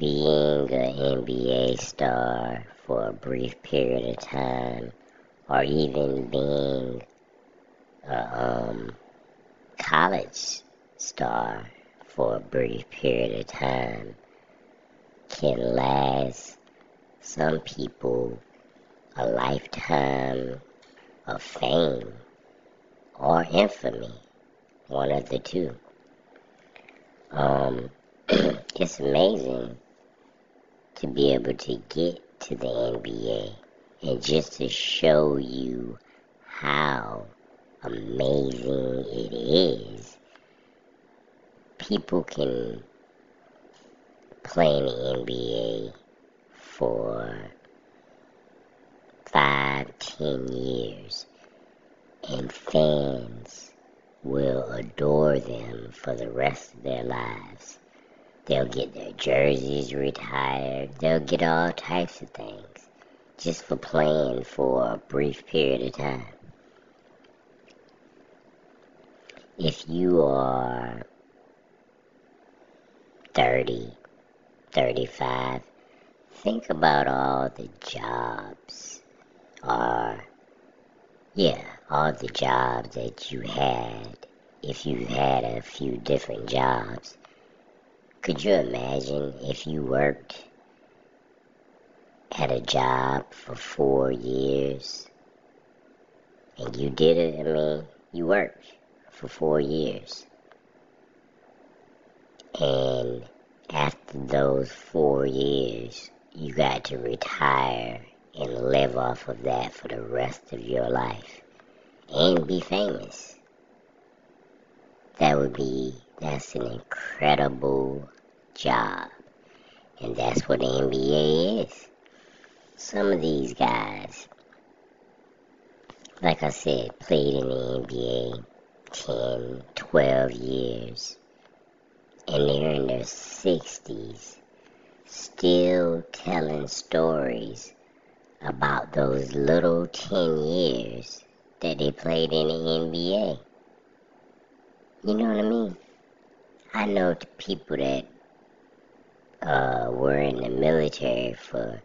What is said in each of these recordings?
being an NBA star for a brief period of time, or even being a um, college star for a brief period of time can last some people a lifetime of fame or infamy, one of the two. Um, it's amazing to be able to get to the NBA and just to show you how amazing it is. People can play in the NBA for five, ten years, and fans will adore them for the rest of their lives. They'll get their jerseys retired. They'll get all types of things just for playing for a brief period of time. If you are 30, 35, think about all the jobs or yeah, all the jobs that you had if you've had a few different jobs could you imagine if you worked at a job for four years and you did it? I mean, you worked for four years. And after those four years, you got to retire and live off of that for the rest of your life and be famous. That would be that's an incredible job. And that's what the NBA is. Some of these guys, like I said, played in the NBA 10, 12 years. And they're in their 60s, still telling stories about those little 10 years that they played in the NBA. You know what I mean? I know the people that uh, were in the military for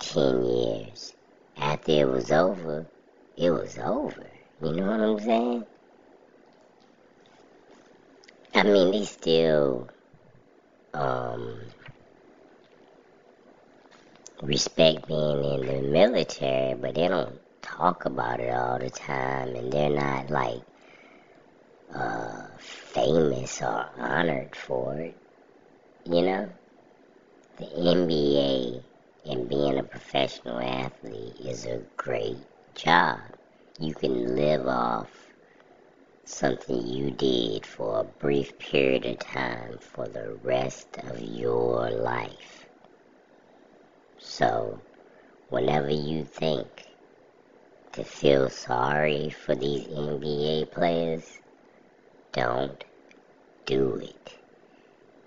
10 years. After it was over, it was over. You know what I'm saying? I mean, they still um, respect being in the military, but they don't talk about it all the time, and they're not like uh, famous or honored for it. You know? The NBA and being a professional athlete is a great job. You can live off something you did for a brief period of time for the rest of your life. So, whenever you think to feel sorry for these NBA players, don't do it.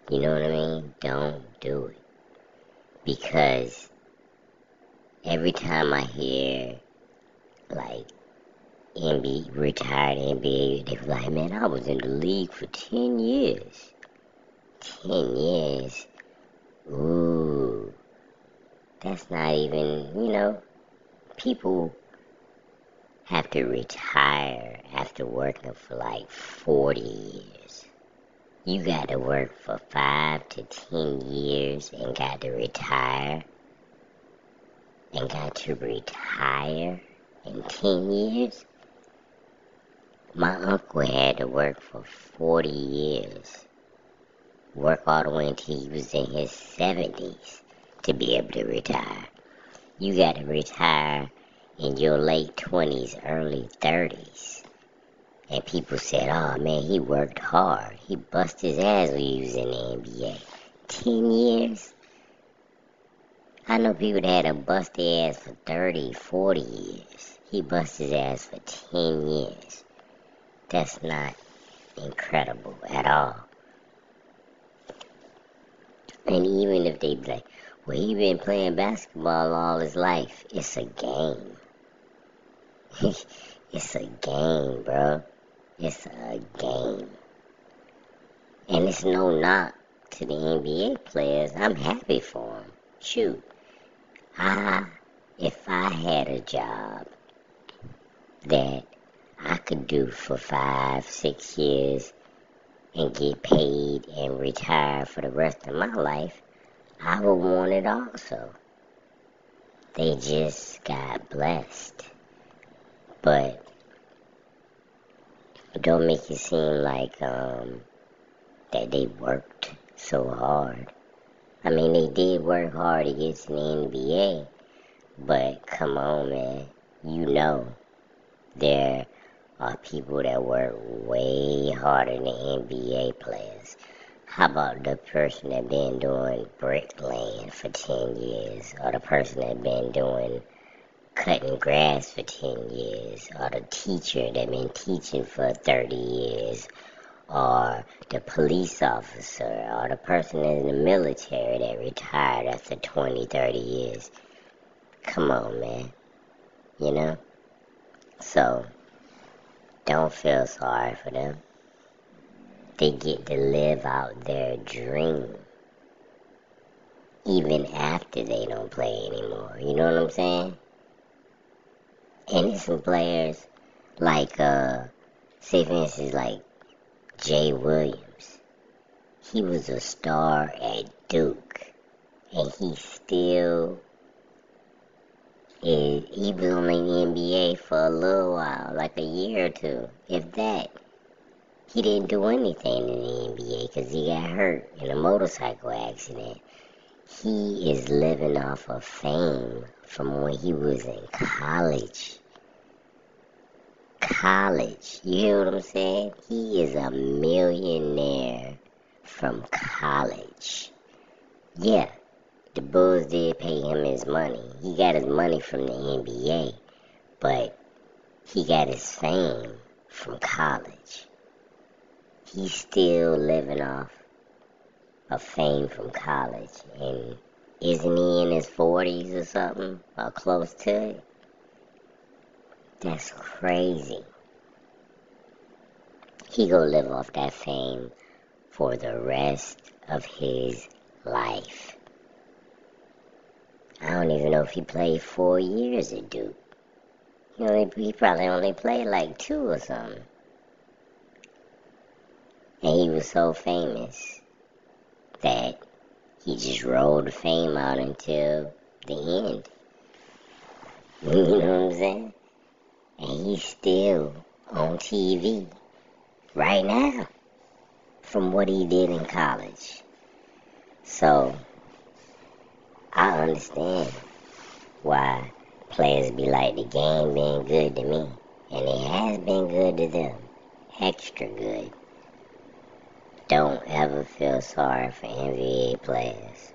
You know what I mean? Don't do it. Because every time I hear like NBA retired NBA, they were like, man, I was in the league for ten years. Ten years. Ooh. That's not even, you know, people have to retire after working for like 40 years. You got to work for five to ten years and got to retire. And got to retire in ten years? My uncle had to work for 40 years. Work all the way until he was in his 70s to be able to retire. You got to retire in your late 20s, early 30s. And people said, oh man, he worked hard. He busted his ass when he was in the NBA. 10 years? I know people that had to bust their ass for 30, 40 years. He busted his ass for 10 years. That's not incredible at all. And even if they like, well, he been playing basketball all his life, it's a game. it's a game, bro. It's a game. And it's no knock to the NBA players, I'm happy for them. Shoot, I if I had a job that I could do for five, six years and get paid and retire for the rest of my life, I would want it also. They just got blessed. But don't make it seem like um, that they worked so hard. I mean, they did work hard to get to the NBA, but come on, man. You know, there are people that work way harder than NBA players. How about the person that been doing bricklaying for 10 years, or the person that been doing cutting grass for 10 years, or the teacher that been teaching for 30 years, or the police officer, or the person in the military that retired after 20, 30 years. Come on, man. You know? So, don't feel sorry for them. They get to live out their dream. Even after they don't play anymore. You know what I'm saying? Some players like, uh, say for instance, like Jay Williams. He was a star at Duke. And he still is, he was only in the NBA for a little while, like a year or two, if that. He didn't do anything in the NBA because he got hurt in a motorcycle accident. He is living off of fame from when he was in college college. You hear what I'm saying? He is a millionaire from college. Yeah, the Bulls did pay him his money. He got his money from the NBA, but he got his fame from college. He's still living off of fame from college. And isn't he in his 40s or something? Or close to it? That's crazy. He gonna live off that fame for the rest of his life. I don't even know if he played four years at Duke. He, only, he probably only played like two or something. And he was so famous that he just rolled fame out until the end. You know what I'm saying? And he's still on TV right now from what he did in college. So I understand why players be like the game being good to me. And it has been good to them. Extra good. Don't ever feel sorry for NBA players.